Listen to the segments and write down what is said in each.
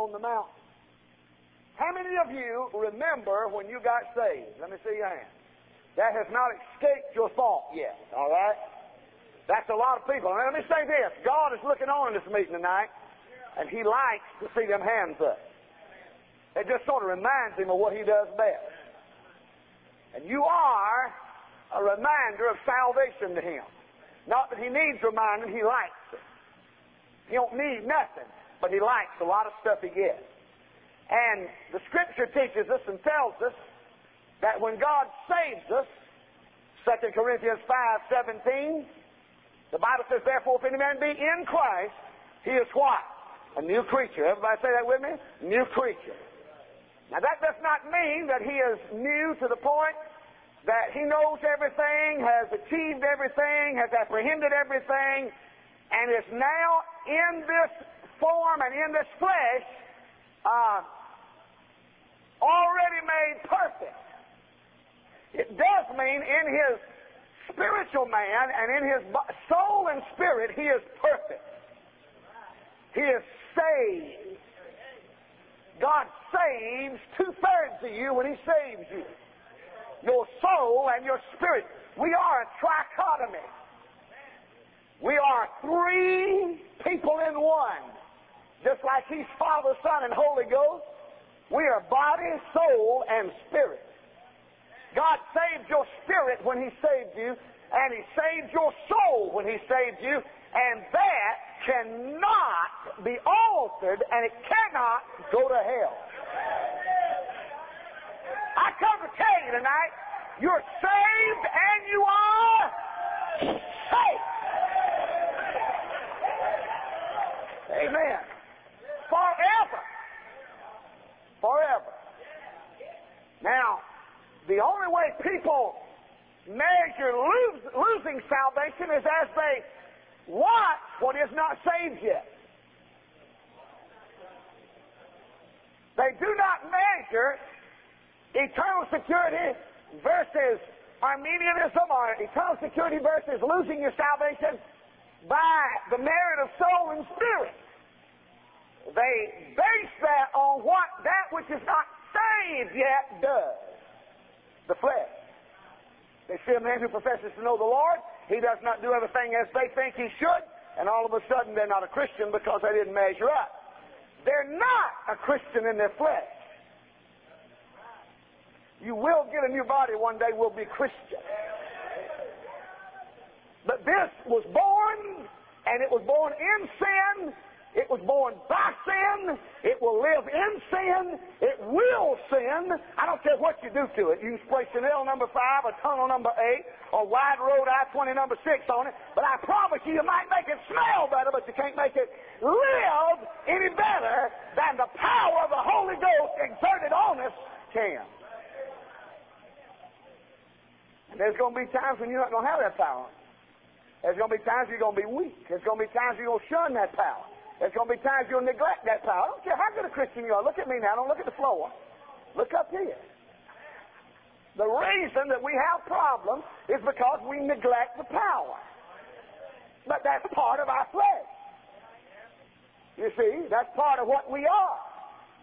on the mountain. How many of you remember when you got saved? Let me see your hand. That has not escaped your thought yet, all right? That's a lot of people. Now, let me say this. God is looking on in this meeting tonight, and He likes to see them hands up. It just sort of reminds Him of what He does best. And you are a reminder of salvation to Him. Not that He needs reminding, He likes it. He don't need nothing, but He likes a lot of stuff He gets. And the Scripture teaches us and tells us that when God saves us, 2 Corinthians 5, 17, the Bible says, therefore, if any man be in Christ, he is what? A new creature. Everybody say that with me? New creature. Now that does not mean that he is new to the point that he knows everything, has achieved everything, has apprehended everything, and is now in this form and in this flesh uh, already made perfect. It does mean in his spiritual man and in his soul and spirit, he is perfect. He is saved. God saves two thirds of you when He saves you. Your soul and your spirit. We are a trichotomy. We are three people in one. Just like He's Father, Son, and Holy Ghost. We are body, soul, and spirit. God saved your spirit when He saved you, and He saved your soul when He saved you, and that cannot be altered and it cannot go to hell. I come to tell you tonight, you're saved and you are safe. Amen. Forever. Forever. Now, the only way people measure lose, losing salvation is as they watch what is not saved yet. They do not measure eternal security versus Arminianism or eternal security versus losing your salvation by the merit of soul and spirit. They base that on what that which is not saved yet does. The flesh. They see a man who professes to know the Lord, he does not do everything as they think he should, and all of a sudden they're not a Christian because they didn't measure up. They're not a Christian in their flesh. You will get a new body one day, we'll be Christian. But this was born, and it was born in sin, it was born by sin. It will live in sin. It will sin. I don't care what you do to it. You can play Chanel number five, a tunnel number eight, or wide road I-20 number six on it. But I promise you, you might make it smell better, but you can't make it live any better than the power of the Holy Ghost exerted on us can. And there's going to be times when you're not going to have that power. There's going to be times you're going to be weak. There's going to be times you're going to shun that power. There's going to be times you'll neglect that power. I don't care how good a Christian you are. Look at me now. Don't look at the floor. Look up here. The reason that we have problems is because we neglect the power. But that's part of our flesh. You see, that's part of what we are.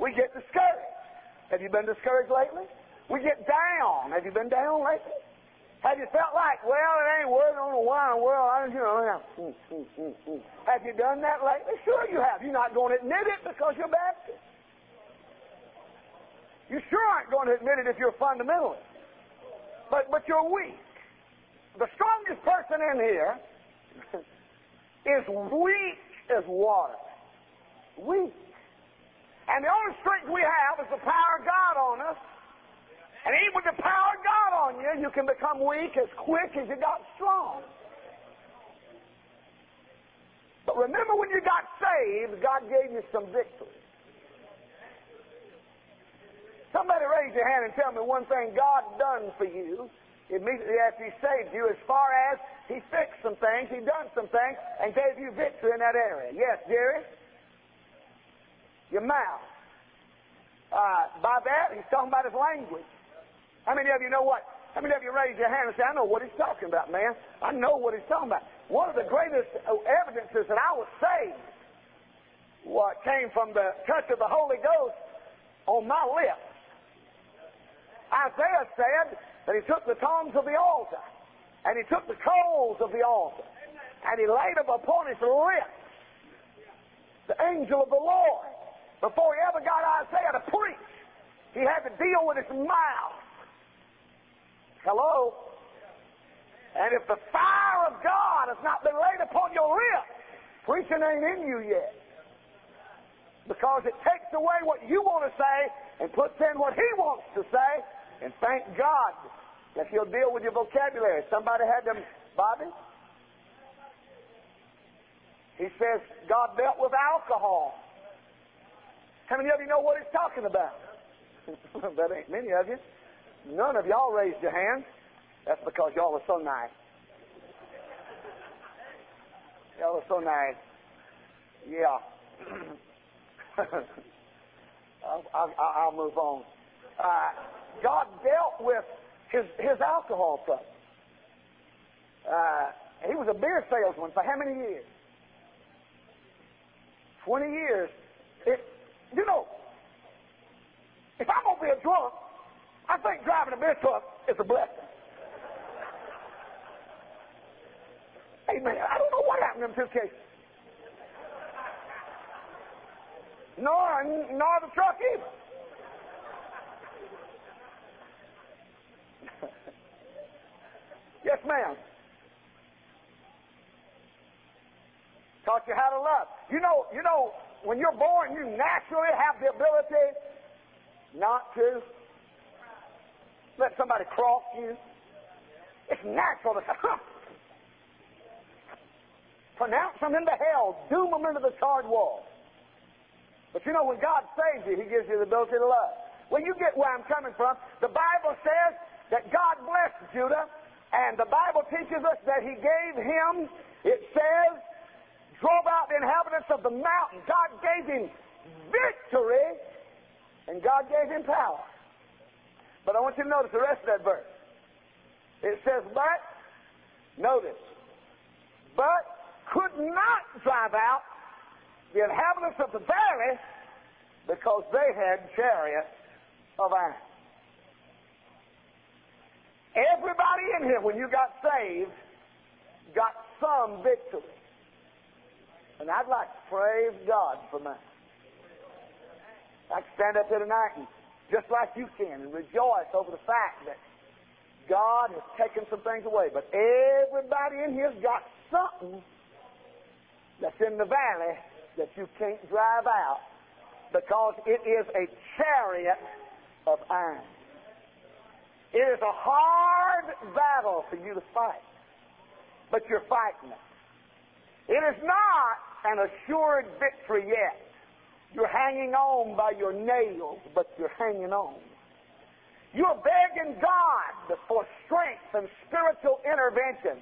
We get discouraged. Have you been discouraged lately? We get down. Have you been down lately? Have you felt like, well, it ain't working on the wine world? I, you know, mm, mm, mm, have you done that lately? Sure you have. You're not going to admit it because you're Baptist. You sure aren't going to admit it if you're fundamentalist. But, but you're weak. The strongest person in here is weak as water. Weak. And the only strength we have is the power of God on us and even with the power you, you can become weak as quick as you got strong. But remember when you got saved, God gave you some victory. Somebody raise your hand and tell me one thing God done for you immediately after He saved you as far as He fixed some things, He done some things, and gave you victory in that area. Yes, Jerry? Your mouth. Uh, by that, He's talking about His language. How many of you know what? How many of you raise your hand and say, I know what he's talking about, man? I know what he's talking about. One of the greatest uh, evidences that I was saved what came from the touch of the Holy Ghost on my lips. Isaiah said that he took the tongs of the altar and he took the coals of the altar and he laid them upon his lips. The angel of the Lord. Before he ever got Isaiah to preach, he had to deal with his mouth. Hello? And if the fire of God has not been laid upon your lips, preaching ain't in you yet. Because it takes away what you want to say and puts in what he wants to say. And thank God that he'll deal with your vocabulary. Somebody had them, Bobby? He says God dealt with alcohol. How many of you know what he's talking about? that ain't many of you. None of y'all raised your hand. That's because y'all are so nice. Y'all are so nice. Yeah. I'll, I'll, I'll, move on. Uh, God dealt with his, his alcohol problem. Uh, he was a beer salesman for how many years? 20 years. It, you know, if I'm going to be a drunk, I think driving a beer truck is a blessing. Amen. I don't know what happened in this case. Nor, nor the truck either. yes, ma'am. Taught you how to love. You know, you know, when you're born, you naturally have the ability not to let somebody cross you. It's natural to say, huh. Pronounce them into hell. Doom them into the charred wall. But you know, when God saves you, He gives you the ability to love. Well, you get where I'm coming from. The Bible says that God blessed Judah, and the Bible teaches us that He gave him, it says, drove out the inhabitants of the mountain. God gave him victory, and God gave him power. But I want you to notice the rest of that verse. It says, but, notice, but could not drive out the inhabitants of the valley because they had chariots of iron. Everybody in here, when you got saved, got some victory. And I'd like to praise God for mine. I can stand up here tonight and just like you can and rejoice over the fact that God has taken some things away. But everybody in here's got something that's in the valley that you can't drive out because it is a chariot of iron. It is a hard battle for you to fight, but you're fighting it. It is not an assured victory yet. You're hanging on by your nails, but you're hanging on. You're begging God for strength and spiritual intervention,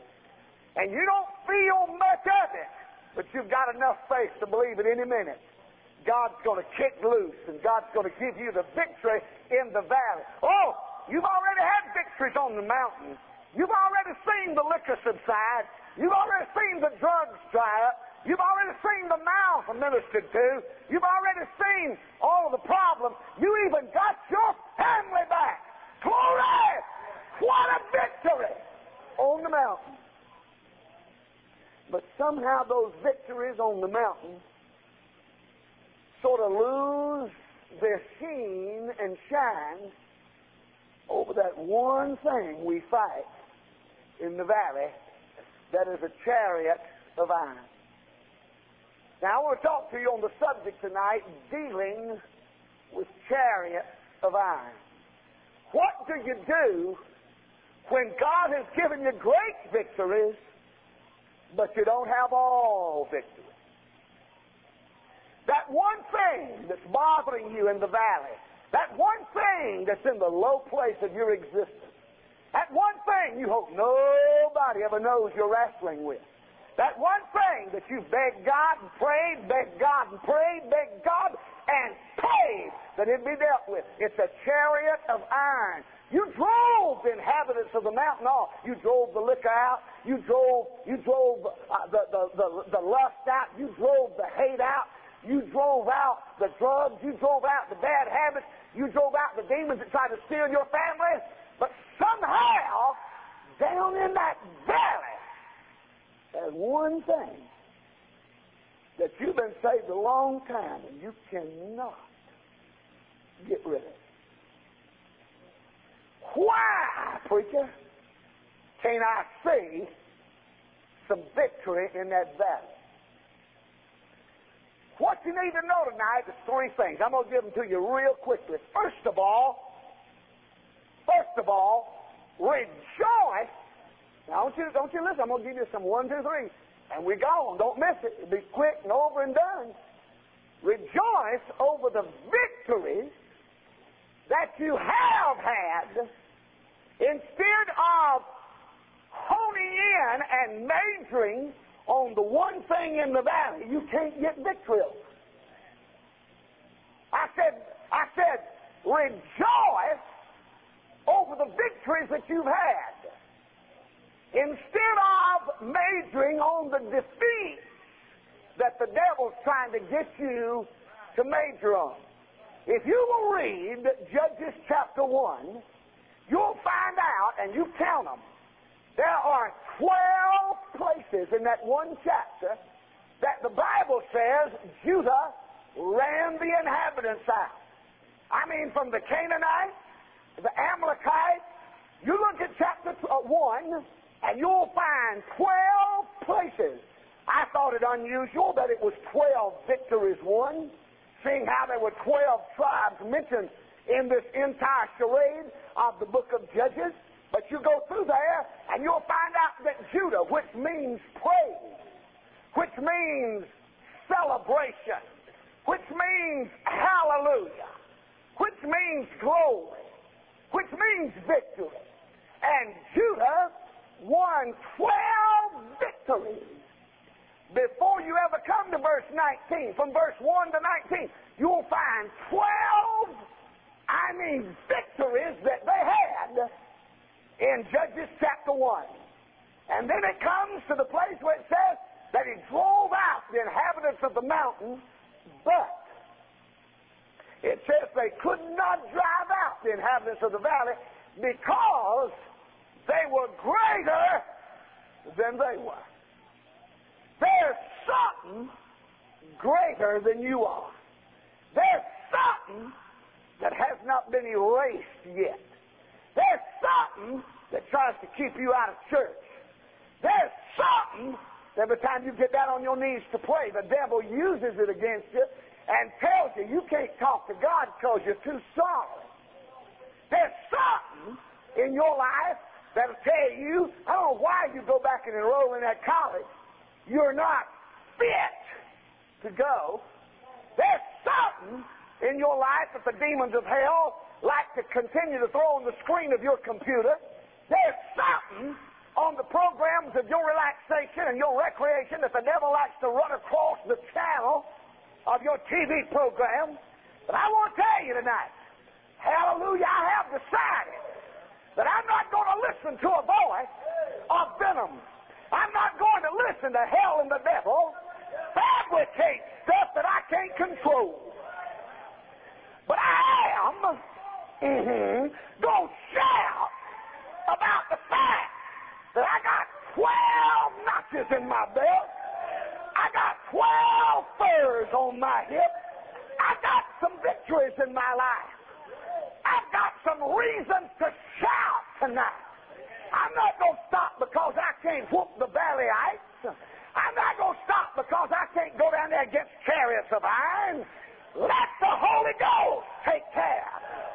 and you don't feel much of it, but you've got enough faith to believe at any minute God's going to kick loose and God's going to give you the victory in the valley. Oh, you've already had victories on the mountain. You've already seen the liquor subside. You've already seen the drugs dry up. You've already seen the mouth ministered to. You've already seen all of the problems. You even got your family back. Glory! What a victory on the mountain. But somehow those victories on the mountain sort of lose their sheen and shine over that one thing we fight in the valley that is a chariot of iron. Now, I want to talk to you on the subject tonight dealing with chariot of iron. What do you do when God has given you great victories, but you don't have all victories? That one thing that's bothering you in the valley, that one thing that's in the low place of your existence, that one thing you hope nobody ever knows you're wrestling with. That one thing that you begged God and prayed, begged God and prayed, begged God and prayed that it be dealt with. It's a chariot of iron. You drove the inhabitants of the mountain off. You drove the liquor out. You drove, you drove uh, the, the, the, the lust out. You drove the hate out. You drove out the drugs. You drove out the bad habits. You drove out the demons that tried to steal your family. But somehow, down in that valley, there's one thing that you've been saved a long time and you cannot get rid of. Why, preacher, can I see some victory in that valley? What you need to know tonight is three things. I'm going to give them to you real quickly. First of all, first of all, rejoice. Now, don't you, don't you listen. I'm going to give you some one, two, three. And we're gone. Don't miss it. Be quick and over and done. Rejoice over the victories that you have had instead of honing in and majoring on the one thing in the valley you can't get victory over. I said, I said, rejoice over the victories that you've had. Instead of majoring on the defeat that the devil's trying to get you to major on. If you will read Judges chapter 1, you'll find out, and you count them, there are 12 places in that one chapter that the Bible says Judah ran the inhabitants out. I mean, from the Canaanites, the Amalekites. You look at chapter uh, 1, and you'll find 12 places. I thought it unusual that it was 12 victories won, seeing how there were 12 tribes mentioned in this entire charade of the book of Judges. But you go through there and you'll find out that Judah, which means praise, which means celebration, which means hallelujah, which means glory, which means victory. And Judah won 12 victories before you ever come to verse 19. From verse 1 to 19, you'll find 12, I mean, victories that they had in Judges chapter 1. And then it comes to the place where it says that he drove out the inhabitants of the mountain, but it says they could not drive out the inhabitants of the valley because they were greater than they were. There's something greater than you are. There's something that has not been erased yet. There's something that tries to keep you out of church. There's something that every time you get down on your knees to pray, the devil uses it against you and tells you you can't talk to God because you're too sorry. There's something in your life that'll tell you, I don't know why you go back and enroll in that college. You're not fit to go. There's something in your life that the demons of hell like to continue to throw on the screen of your computer. There's something on the programs of your relaxation and your recreation that the devil likes to run across the channel of your TV program. But I want to tell you tonight, hallelujah, I have decided that I'm not going to listen to a voice of venom. I'm not going to listen to hell and the devil fabricate stuff that I can't control. But I am mm-hmm, gonna shout about the fact that I got 12 notches in my belt. I got 12 furs on my hip. I got some victories in my life. Some reasons to shout tonight. I'm not going to stop because I can't whoop the valleyites. I'm not going to stop because I can't go down there against chariots of iron. Let the Holy Ghost take care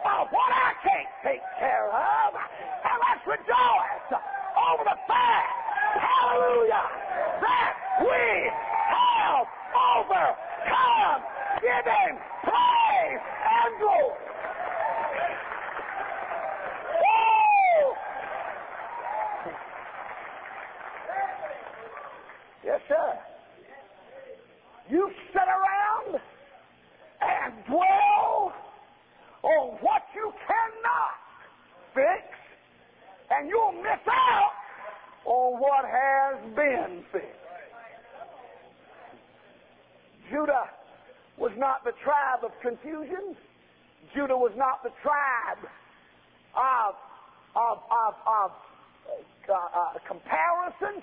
of what I can't take care of. And let's rejoice over the fact, hallelujah, that we have overcome. Give him praise and glory. Yes, sir. You sit around and dwell on what you cannot fix, and you'll miss out on what has been fixed. Judah was not the tribe of confusion. Judah was not the tribe of, of, of, of uh, uh, comparison.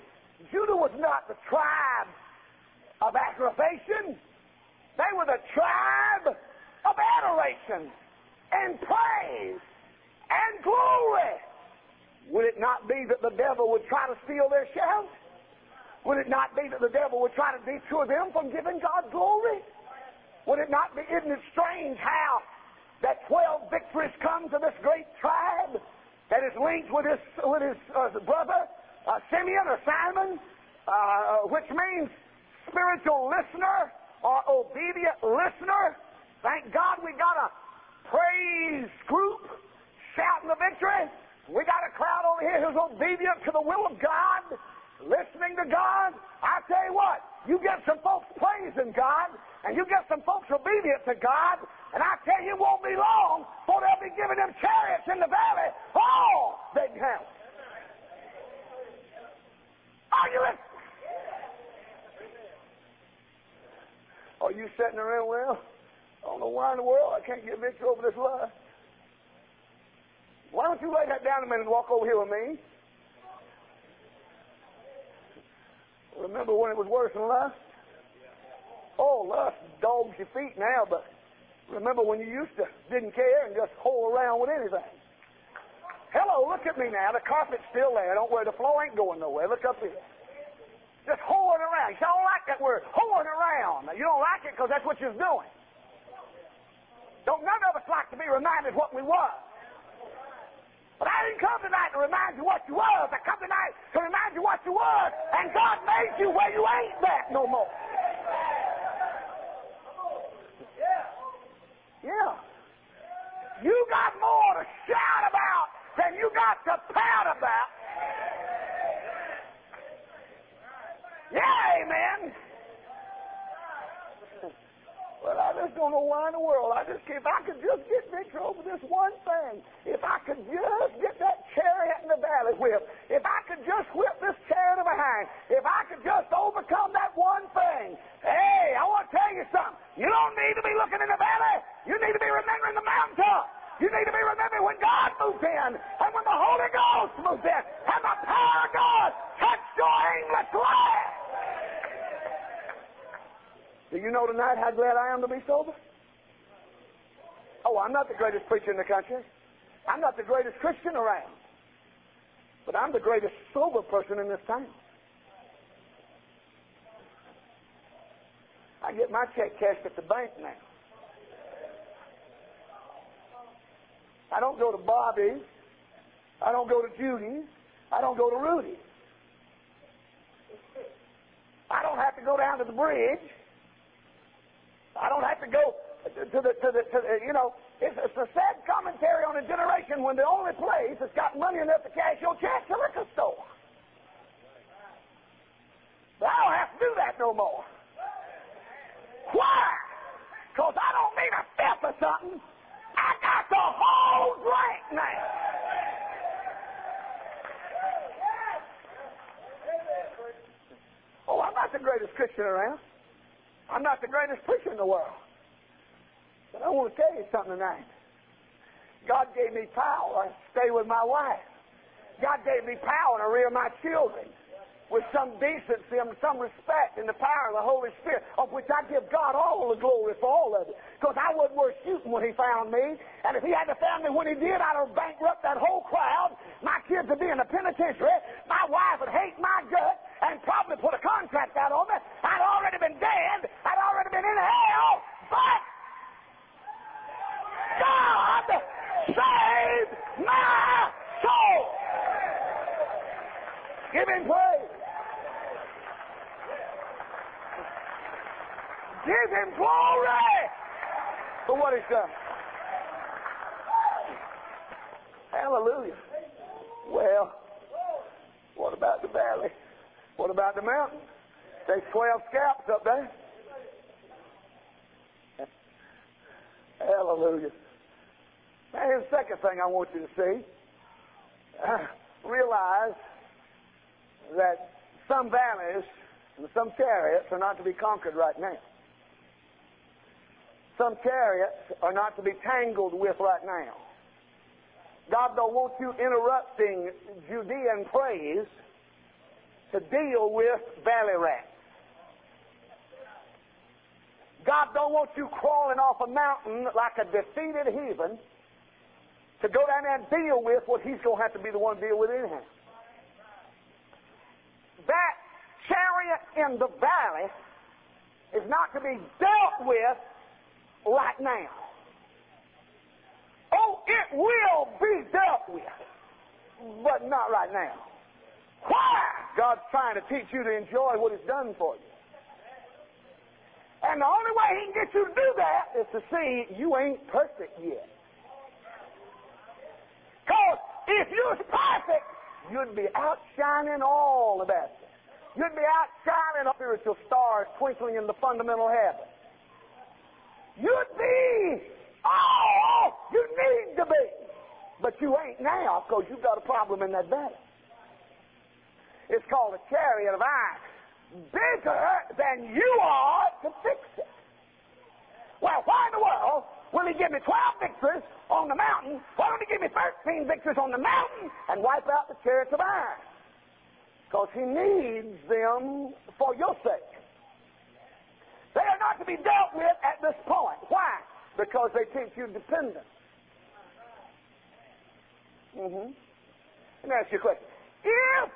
Judah was not the tribe of aggravation. They were the tribe of adoration and praise and glory. Would it not be that the devil would try to steal their shout? Would it not be that the devil would try to detour them from giving God glory? Would it not be, isn't it strange how that 12 victories come to this great tribe that is linked with his, with his uh, brother, uh, Simeon or Simon, uh, which means spiritual listener or obedient listener. Thank God we got a praise group shouting the victory. We got a crowd over here who's obedient to the will of God, listening to God. I tell you what, you get some folks praising God, and you get some folks obedient to God, and I tell you, it won't be long before they'll be giving them chariots in the valley. Oh, they can. Are you? Are you sitting around, well, I don't know why in the world I can't get victory over this lie. Why don't you lay that down a minute and walk over here with me? Remember when it was worse than lust? Oh, lust dogs your feet now, but remember when you used to didn't care and just hole around with anything. Hello, look at me now. The carpet's still there. Don't worry, the floor ain't going nowhere. Look up here. Just hoeing around. You don't like that word, hoeing around. You don't like it because that's what you're doing. Don't none of us like to be reminded what we were. But I didn't come tonight to remind you what you was. I come tonight to remind you what you was. And God made you where you ain't that no more. Yeah. Yeah. You got more to shout about than you got to pout about. Yeah, amen. But I just don't know why in the world. I just, if I could just get victory over this one thing, if I could just get that chariot in the valley whip, if I could just whip this chariot behind, if I could just overcome that one thing, hey, I want to tell you something. You don't need to be looking in the valley. You need to be remembering the mountaintop. You need to be remembering when God moves in and when the Holy Ghost moves in and the power of God touched your aimless life. Do you know tonight how glad I am to be sober? Oh, I'm not the greatest preacher in the country. I'm not the greatest Christian around. But I'm the greatest sober person in this town. I get my check cashed at the bank now. I don't go to Bobby's. I don't go to Judy's. I don't go to Rudy's. I don't have to go down to the bridge. I don't have to go to the, to the, to the you know, it's, it's a sad commentary on a generation when the only place that's got money enough to cash your checks is a liquor store. But I don't have to do that no more. Why? Because I don't need a fifth of something. I got the whole drink now. Oh, I'm not the greatest Christian around. I'm not the greatest preacher in the world. But I want to tell you something tonight. God gave me power to stay with my wife. God gave me power to rear my children with some decency and some respect in the power of the Holy Spirit, of which I give God all the glory for all of it. Because I wasn't worth shooting when He found me. And if He had to found me when He did, I'd have bankrupt that whole crowd. My kids would be in the penitentiary. My wife would hate my gut and probably put a contract out on me. I'd already been dead. I'd already been in hell. But God saved my soul. Give him praise. Give him glory for what he's done. Hallelujah. Well, what about the valley? What about the mountain? There's 12 scalps up there. Hallelujah. Now, here's the second thing I want you to see. Uh, realize that some valleys and some chariots are not to be conquered right now. Some chariots are not to be tangled with right now. God don't want you interrupting Judean praise to deal with valley rats. God don't want you crawling off a mountain like a defeated heathen to go down there and deal with what he's going to have to be the one to deal with anyhow. That chariot in the valley is not to be dealt with right now. Oh, it will be dealt with, but not right now. Why? God's trying to teach you to enjoy what He's done for you. And the only way He can get you to do that is to see you ain't perfect yet. Because if you was perfect, you'd be outshining all the best. You'd be outshining spiritual stars twinkling in the fundamental heaven. You'd be all oh, you need to be. But you ain't now because you've got a problem in that valley. It's called a chariot of iron bigger than you are to fix it. Well, why in the world will he give me 12 victories on the mountain? Why don't he give me 13 victories on the mountain and wipe out the chariots of iron? Because he needs them for your sake. They are not to be dealt with at this point. Why? Because they teach you dependence. Mm-hmm. Let me ask you a question. If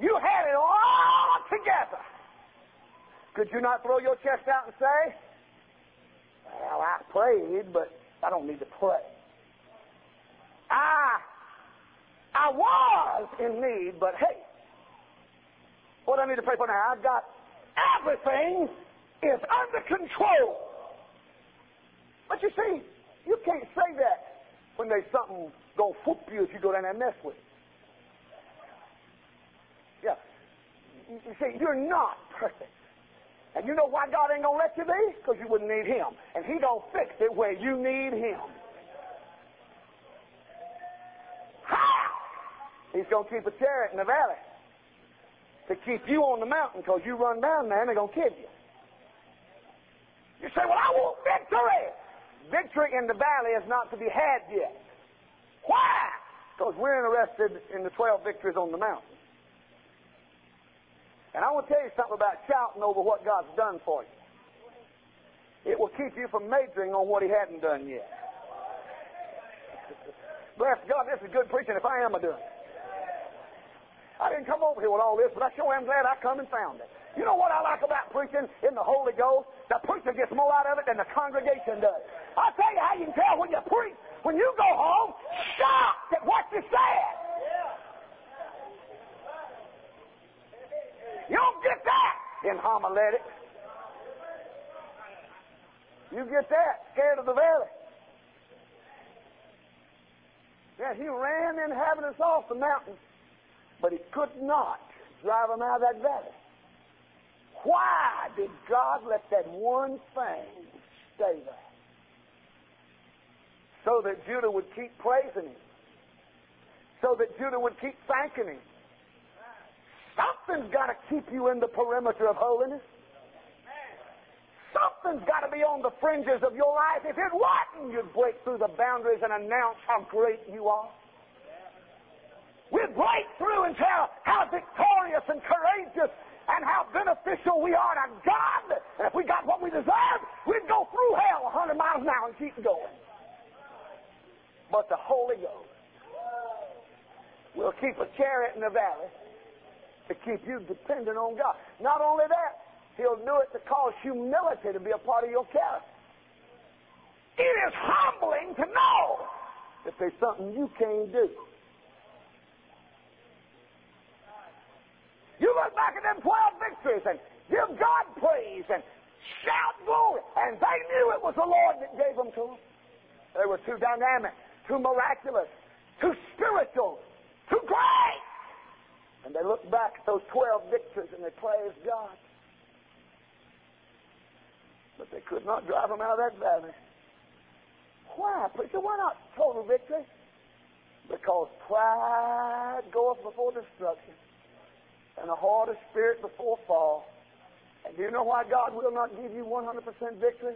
you had it all together. Could you not throw your chest out and say, Well, I prayed, but I don't need to pray. I I was in need, but hey, what do I need to pray for now? I've got everything is under control. But you see, you can't say that when there's something go whoop you if you go down and mess with it. Yeah. You see, you're not perfect. And you know why God ain't gonna let you be? Because you wouldn't need Him. And He gonna fix it where you need Him. How? He's gonna keep a chariot in the valley to keep you on the mountain because you run down there and they're gonna kill you. You say, Well, I want victory. Victory in the valley is not to be had yet. Why? Because we're interested in the 12 victories on the mountain. And I want to tell you something about shouting over what God's done for you. It will keep you from majoring on what He hadn't done yet. Bless God, this is good preaching if I am a doing. I didn't come over here with all this, but I sure am glad I come and found it. You know what I like about preaching in the Holy Ghost? The preacher gets more out of it than the congregation does. I'll tell you how you can tell when you preach. When you go home, shocked at what you said. You don't get that in homiletics. You get that scared of the valley. Yeah, he ran in having us off the mountain, but he could not drive them out of that valley. Why did God let that one thing stay there? So that Judah would keep praising him. So that Judah would keep thanking him Something's got to keep you in the perimeter of holiness. Something's got to be on the fringes of your life. If it wasn't, you'd break through the boundaries and announce how great you are. We'd break through and tell how victorious and courageous and how beneficial we are to God. And if we got what we deserve, we'd go through hell 100 miles an hour and keep going. But the Holy Ghost will keep a chariot in the valley to keep you dependent on God. Not only that, He'll do it to cause humility to be a part of your character. It is humbling to know that there's something you can't do. You look back at them 12 victories and give God praise and shout glory. And they knew it was the Lord that gave them to them. They were too dynamic, too miraculous, too spiritual, too great and they look back at those 12 victories and they praise God. But they could not drive them out of that valley. Why, preacher? Why not total victory? Because pride goeth before destruction, and a haughty spirit before fall. And do you know why God will not give you 100% victory?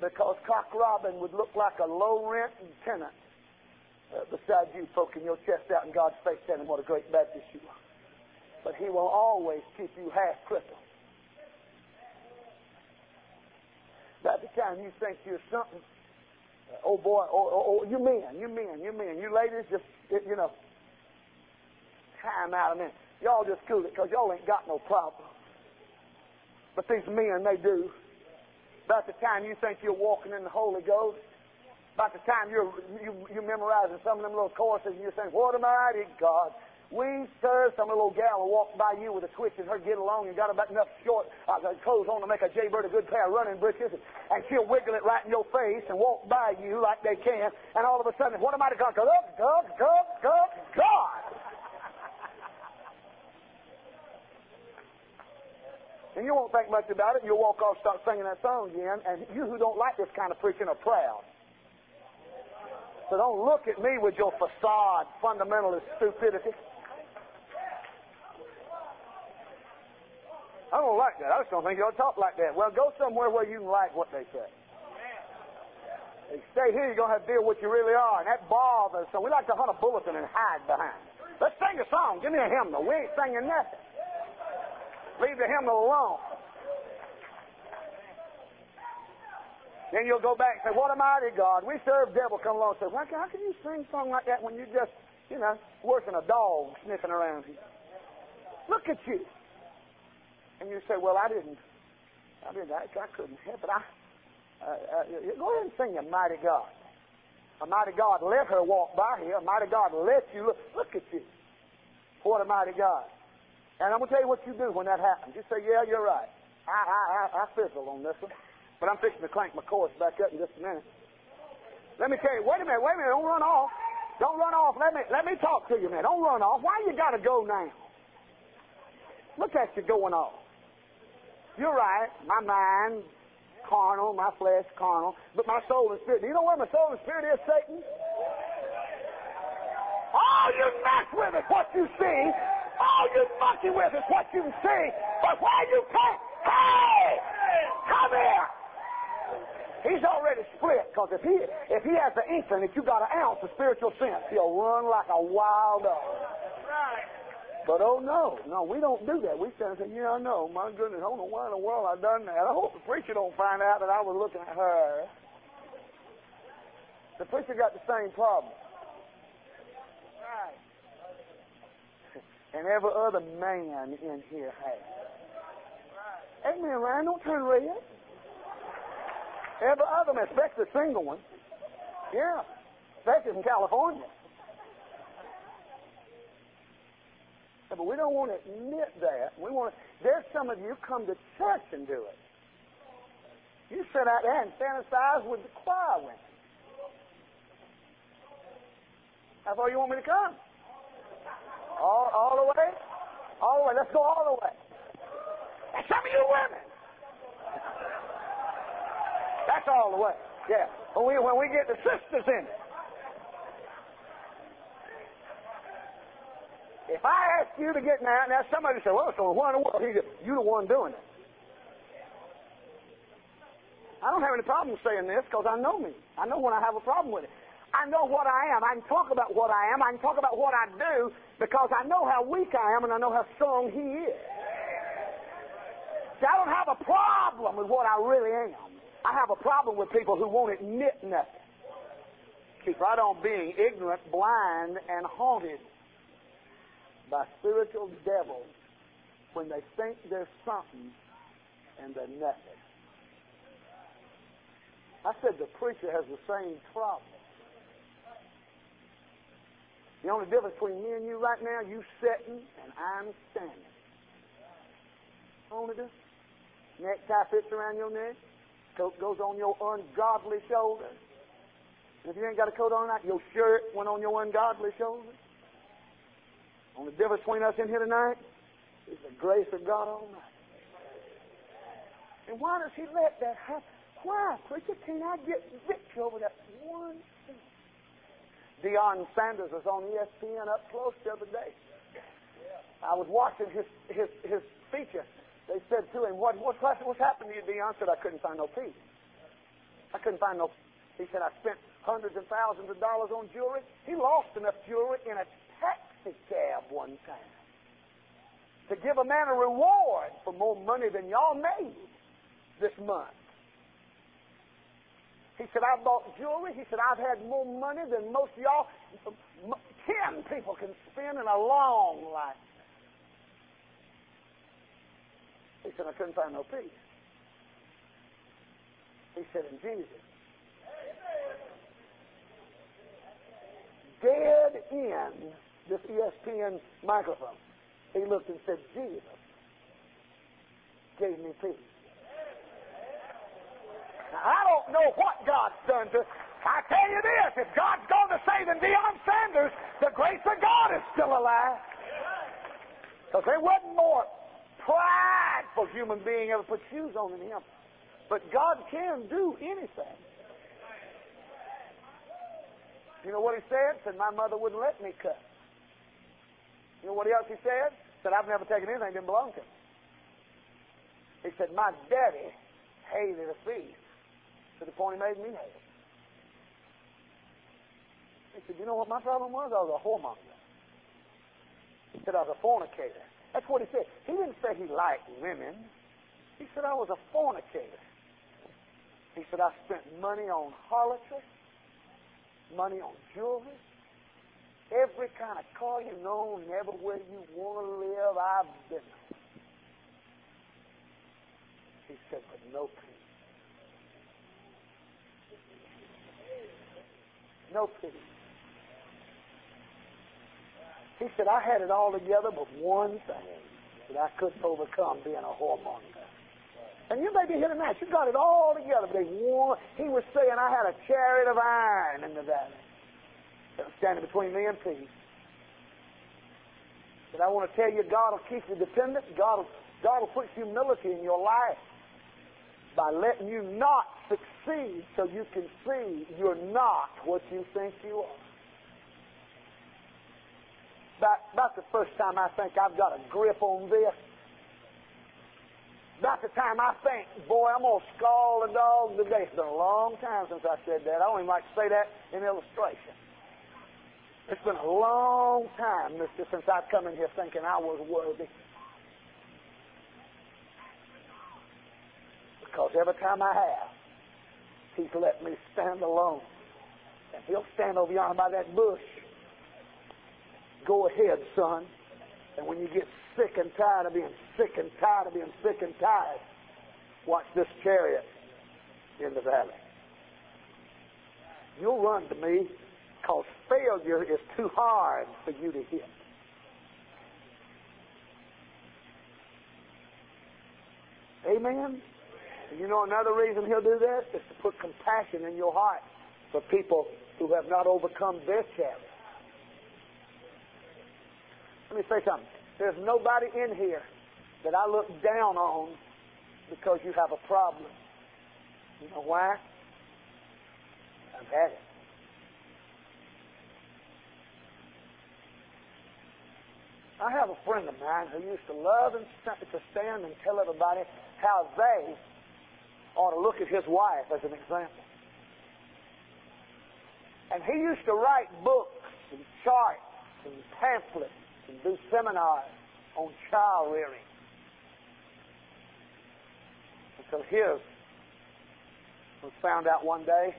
because Cock Robin would look like a low rent tenant uh, beside you, poking your chest out in God's face, telling what a great Baptist you are. But He will always keep you half crippled. By the time you think you're something, uh, oh boy, oh, oh, oh, you men, you men, you men, you ladies, just, you know, time out a minute. Y'all just cool it because y'all ain't got no problem. But these men, they do. About the time you think you're walking in the Holy Ghost, about the time you're you, you're memorizing some of them little courses, and you're saying, "What a mighty God." We serve some little gal will walk by you with a twitch and her get along and got about enough short uh, clothes on to make a jaybird a good pair of running breeches, and, and she'll wiggle it right in your face and walk by you like they can, and all of a sudden, what a mighty God! God, God, God, God, God! And you won't think much about it. You'll walk off, start singing that song again. And you who don't like this kind of preaching are proud. So don't look at me with your facade, fundamentalist stupidity. I don't like that. I just don't think to talk like that. Well, go somewhere where you can like what they say. If you stay here, you're going to have to deal with what you really are. And that bothers. So we like to hunt a bulletin and hide behind. Let's sing a song. Give me a hymnal. We ain't singing nothing. Leave the hymnal alone. Then you'll go back and say, What a mighty God. We serve devil come along and say, How can you sing a song like that when you're just, you know, working a dog sniffing around here? Look at you. And you say, Well, I didn't. I didn't. I, I couldn't help it. I, uh, uh, go ahead and sing a mighty God. A mighty God let her walk by here. A mighty God let you look. Look at you. What a mighty God. And I'm going to tell you what you do when that happens. You say, yeah, you're right. I, I, I, I fizzle on this one. But I'm fixing to clank my chorus back up in just a minute. Let me tell you, wait a minute, wait a minute, don't run off. Don't run off. Let me let me talk to you, man. Don't run off. Why you gotta go now? Look at you going off. You're right. My mind, carnal, my flesh, carnal, but my soul and spirit. Do you know where my soul and spirit is, Satan? Oh, you mess with it, what you see all you monkey with is what you see, but why you can't, hey, come here. He's already split because if he if he has the inkling that you got an ounce of spiritual sense, he'll run like a wild dog. But oh no, no, we don't do that. We stand and say, yeah, I know. My goodness, I don't know why in the world I've done that. I hope the preacher don't find out that I was looking at her. The preacher got the same problem. Right and every other man in here has. Amen, Ryan. Don't turn red. Every other man, especially the single one. Yeah, especially from California. But we don't want to admit that. We want to, there's some of you come to church and do it. You sit out there and fantasize with the choir women. How far you want me to come? All, all the way? All the way. Let's go all the way. Some of you women. That's all the way. Yeah. When we, when we get the sisters in it. If I ask you to get now, now somebody say, well, so what in the world? You're the one doing it. I don't have any problem saying this because I know me. I know when I have a problem with it. I know what I am. I can talk about what I am. I can talk about what I do because I know how weak I am and I know how strong He is. See, I don't have a problem with what I really am. I have a problem with people who won't admit nothing. Keep right on being ignorant, blind, and haunted by spiritual devils when they think there's something and they're nothing. I said the preacher has the same problem. The only difference between me and you right now, you sitting and I'm standing. Only difference. Necktie fits around your neck. Coat goes on your ungodly shoulder. And if you ain't got a coat on tonight, your shirt went on your ungodly shoulder. Only difference between us in here tonight is the grace of God Almighty. And why does He let that happen? Why, preacher, can I get victory over that one? Deion Sanders was on ESPN up close the other day. I was watching his his his feature. They said to him, "What what what's happened to you, Deion?" Said, "I couldn't find no peace." I couldn't find no. He said, I spent hundreds of thousands of dollars on jewelry. He lost enough jewelry in a taxi cab one time to give a man a reward for more money than y'all made this month. He said, I bought jewelry. He said, I've had more money than most of y'all, ten people can spend in a long life. He said, I couldn't find no peace. He said, in Jesus. Dead in this ESPN microphone. He looked and said, Jesus gave me peace. I don't know what God's done to. I tell you this: if God's going to save in Deion Sanders, the grace of God is still alive. Because there wasn't more prideful human being ever put shoes on than him. But God can do anything. You know what he said? Said my mother wouldn't let me cut. You know what else he said? Said I've never taken anything that didn't belong to me. He said my daddy hated a thief to the point he made me it. He said, you know what my problem was? I was a whoremonger. He said I was a fornicator. That's what he said. He didn't say he liked women. He said I was a fornicator. He said I spent money on harlotry, money on jewelry, every kind of car you know, and everywhere you want to live, I've been. He said, but no peace. No peace. He said, I had it all together, but one thing that I couldn't overcome being a whoremonger. And you may be here tonight. You got it all together, but one, he was saying, I had a chariot of iron in the valley that was standing between me and peace. But I want to tell you, God will keep you dependent. God will, God will put humility in your life by letting you not succeed so you can see you're not what you think you are. About, about the first time I think I've got a grip on this. About the time I think, boy, I'm going to scald the dog today. It's been a long time since I said that. I don't even like to say that in illustration. It's been a long time, mister, since I've come in here thinking I was worthy. Because every time I have, He's let me stand alone. And He'll stand over yonder by that bush. Go ahead, son. And when you get sick and tired of being sick and tired of being sick and tired, watch this chariot in the valley. You'll run to me because failure is too hard for you to hit. Amen? And you know another reason he'll do this is to put compassion in your heart for people who have not overcome their challenge. Let me say something. There's nobody in here that I look down on because you have a problem. You know why? I've had it. I have a friend of mine who used to love and to stand and tell everybody how they ought to look at his wife as an example. And he used to write books and charts and pamphlets and do seminars on child rearing. Until his was found out one day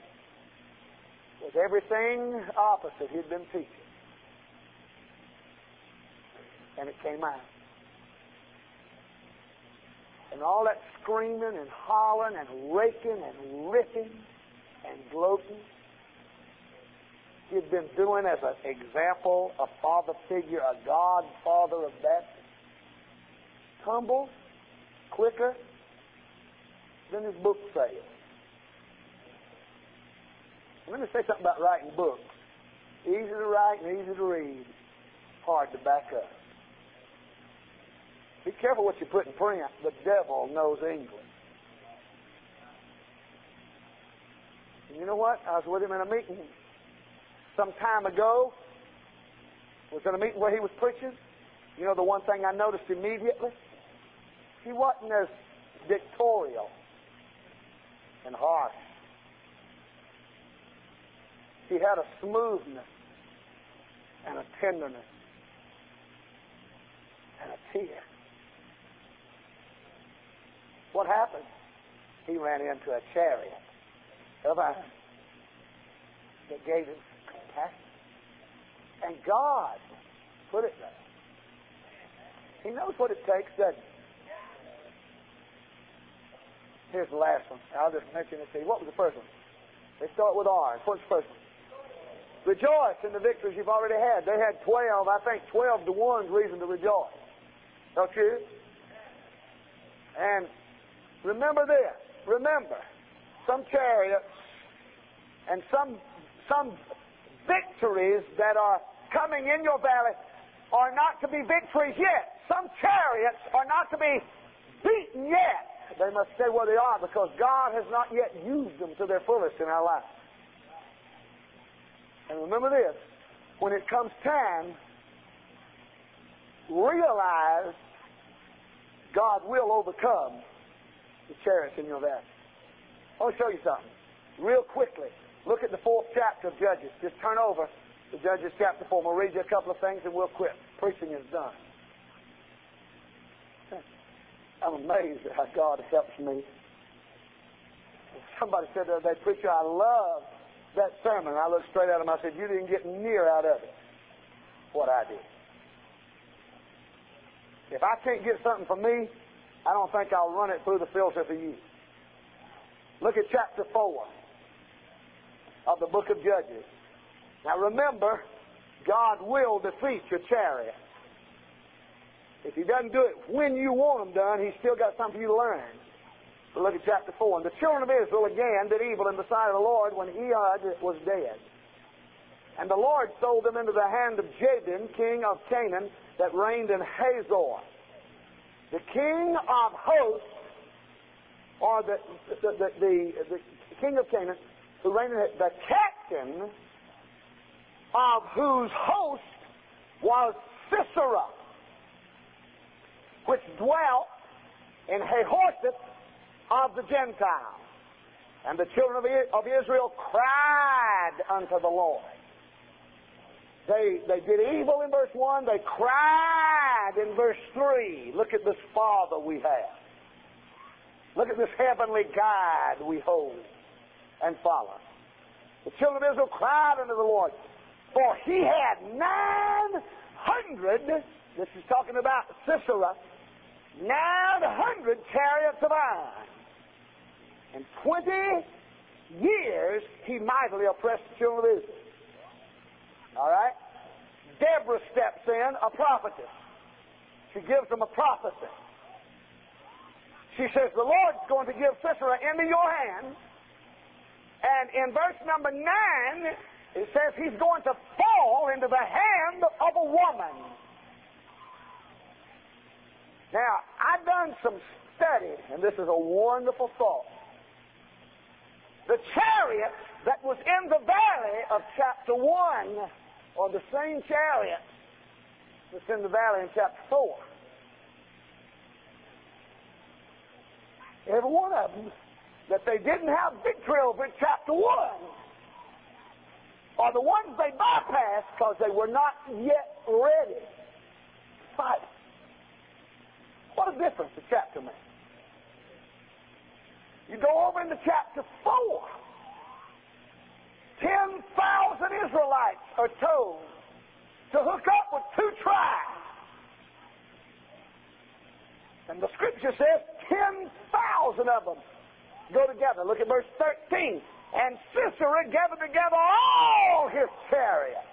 was everything opposite he'd been teaching. And it came out. And all that screaming and hollering and raking and ripping and gloating he'd been doing as an example, a father figure, a godfather of that. Humble, quicker than his book sales. Let me say something about writing books. Easy to write and easy to read. Hard to back up. Be careful what you put in print. The devil knows English. And you know what? I was with him in a meeting some time ago. Was in a meeting where he was preaching. You know the one thing I noticed immediately? He wasn't as dictatorial and harsh He had a smoothness and a tenderness and a tear. What happened? He ran into a chariot of iron that gave him compassion. And God put it there. He knows what it takes, doesn't he? Here's the last one. I'll just mention it to you. What was the first one? They start with R. What's the first one? Rejoice in the victories you've already had. They had 12, I think 12 to 1's reason to rejoice. Don't you? And remember this. Remember, some chariots and some some victories that are coming in your valley are not to be victories yet. Some chariots are not to be beaten yet. They must stay where they are because God has not yet used them to their fullest in our lives. And remember this when it comes time, realize God will overcome the chariots in your valley. I want to show you something real quickly. Look at the fourth chapter of Judges. Just turn over to Judges chapter 4. We'll read you a couple of things and we'll quit. Preaching is done. I'm amazed at how God helps me. Somebody said the other day, Preacher, I love that sermon. I looked straight at him. I said, You didn't get near out of it what I did. If I can't get something from me, I don't think I'll run it through the filter for you. Look at chapter 4 of the book of Judges. Now remember, God will defeat your chariot. If he doesn't do it when you want him done, he's still got something for you to learn. So look at chapter 4. And the children of Israel again did evil in the sight of the Lord when Ehud was dead. And the Lord sold them into the hand of Jabin, king of Canaan, that reigned in Hazor. The king of hosts, or the, the, the, the, the king of Canaan, who reigned the captain of whose host was Sisera which dwelt in Harosheth of the Gentiles. And the children of Israel cried unto the Lord. They, they did evil in verse 1. They cried in verse 3. Look at this Father we have. Look at this heavenly guide we hold and follow. The children of Israel cried unto the Lord, for he had 900, this is talking about Sisera, nine hundred chariots of iron. In twenty years, he mightily oppressed the children of Israel. All right? Deborah steps in, a prophetess. She gives them a prophecy. She says, The Lord's going to give Sisera into your hand. And in verse number 9, it says he's going to fall into the hand of a woman. Now, I've done some study, and this is a wonderful thought. The chariot that was in the valley of chapter 1 are the same chariot that's in the valley in chapter 4. Every one of them that they didn't have victory over in chapter 1 are the ones they bypassed because they were not yet ready to fight. What a difference a chapter makes. You go over into chapter 4. 10,000 Israelites are told to hook up with two tribes. And the scripture says 10,000 of them go together. Look at verse 13. And Sisera gathered together all his chariots.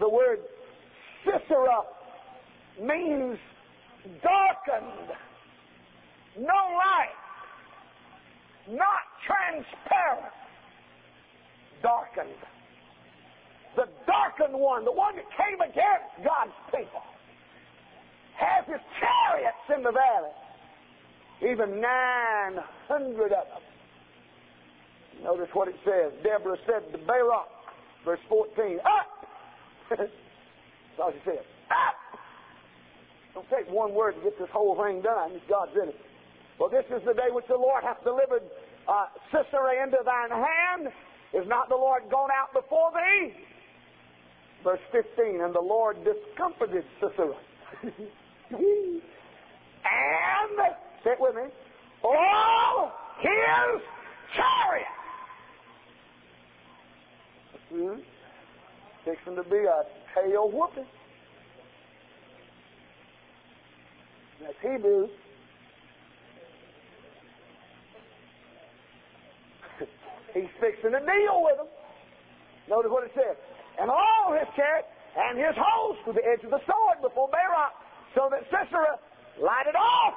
The word Sisera means darkened, no light, not transparent, darkened. The darkened one, the one that came against God's people, has his chariots in the valley. Even 900 of them. Notice what it says. Deborah said to Barak, verse 14, Up! That's all she said. Up! Don't take one word to get this whole thing done. God's in it. Well, this is the day which the Lord hath delivered uh, Sisera into thine hand. Is not the Lord gone out before thee? Verse 15, and the Lord discomfited Sisera. and, say it with me, all his chariot. Hmm? Fixing to be a tail whooping. That's Hebrew. He's fixing to deal with them. Notice what it says. And all his chariot and his host to the edge of the sword before Barak, so that Sisera lighted off.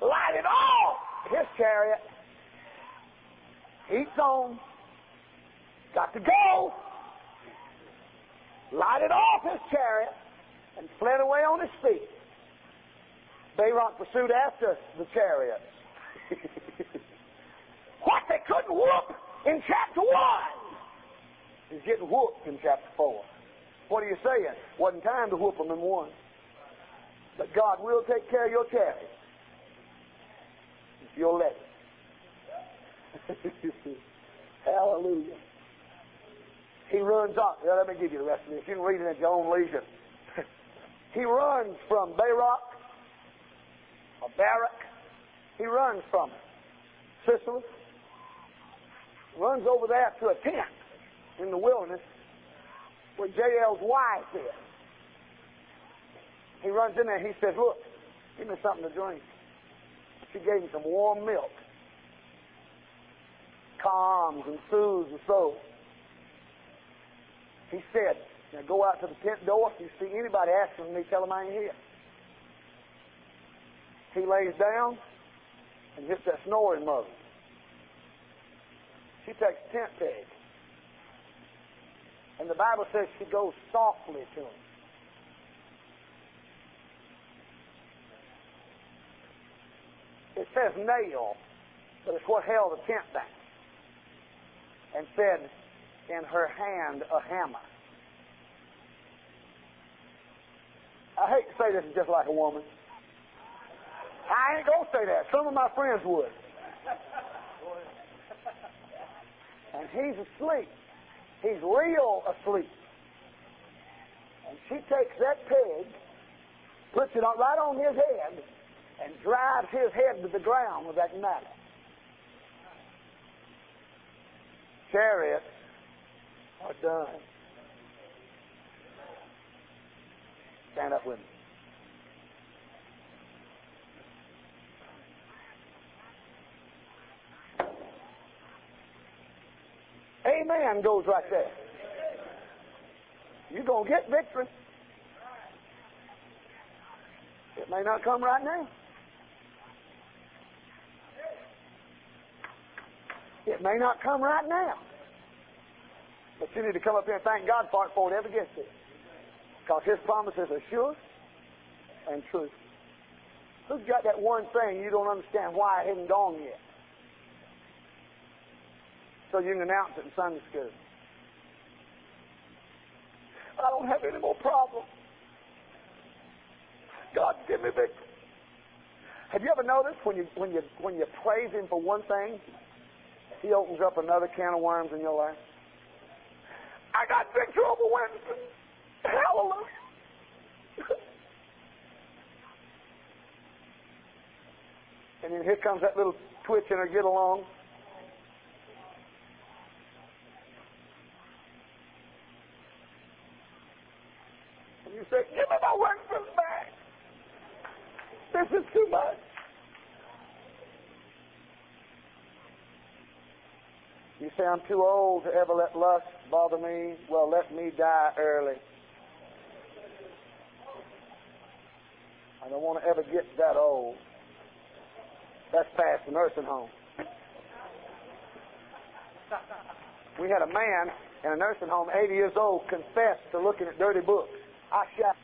Lighted off his chariot. Heat's on. Got to go. Lighted off his chariot and fled away on his feet. Barak pursued after the chariots. what they couldn't whoop in chapter 1 is getting whooped in chapter 4. What are you saying? Wasn't time to whoop them in 1. But God will take care of your chariot if you'll let it. Hallelujah. He runs off. Let me give you the rest of this. You can read it at your own leisure. he runs from Barak a Barak. He runs from it. Sisera runs over there to a tent in the wilderness where Jael's wife is. He runs in there. And he says, "Look, give me something to drink." She gave him some warm milk, calms and soothes the soul. He said, "Now go out to the tent door. If you see anybody asking me, tell them I ain't here." He lays down and hits that snoring mother. She takes tent peg. And the Bible says she goes softly to him. It says nail, but it's what held the tent back. And said, in her hand a hammer. I hate to say this is just like a woman. I ain't gonna say that. Some of my friends would. And he's asleep. He's real asleep. And she takes that peg, puts it right on his head, and drives his head to the ground with that knife. Chariots are done. Stand up with me. Amen goes right there. You're going to get victory. It may not come right now. It may not come right now. But you need to come up here and thank God for it before it ever gets there. Because His promises are sure and true. Who's got that one thing you don't understand why it hasn't gone yet? So you can announce it in Sunday school. I don't have any more problems. God, give me victory. Have you ever noticed when you when you when you praise Him for one thing, He opens up another can of worms in your life? I got victory over Wednesday. Hallelujah. and then here comes that little twitch in her get along. Give me my workman's back. This is too much. You say, I'm too old to ever let lust bother me. Well, let me die early. I don't want to ever get that old. That's past the nursing home. We had a man in a nursing home, 80 years old, confess to looking at dirty books. Shot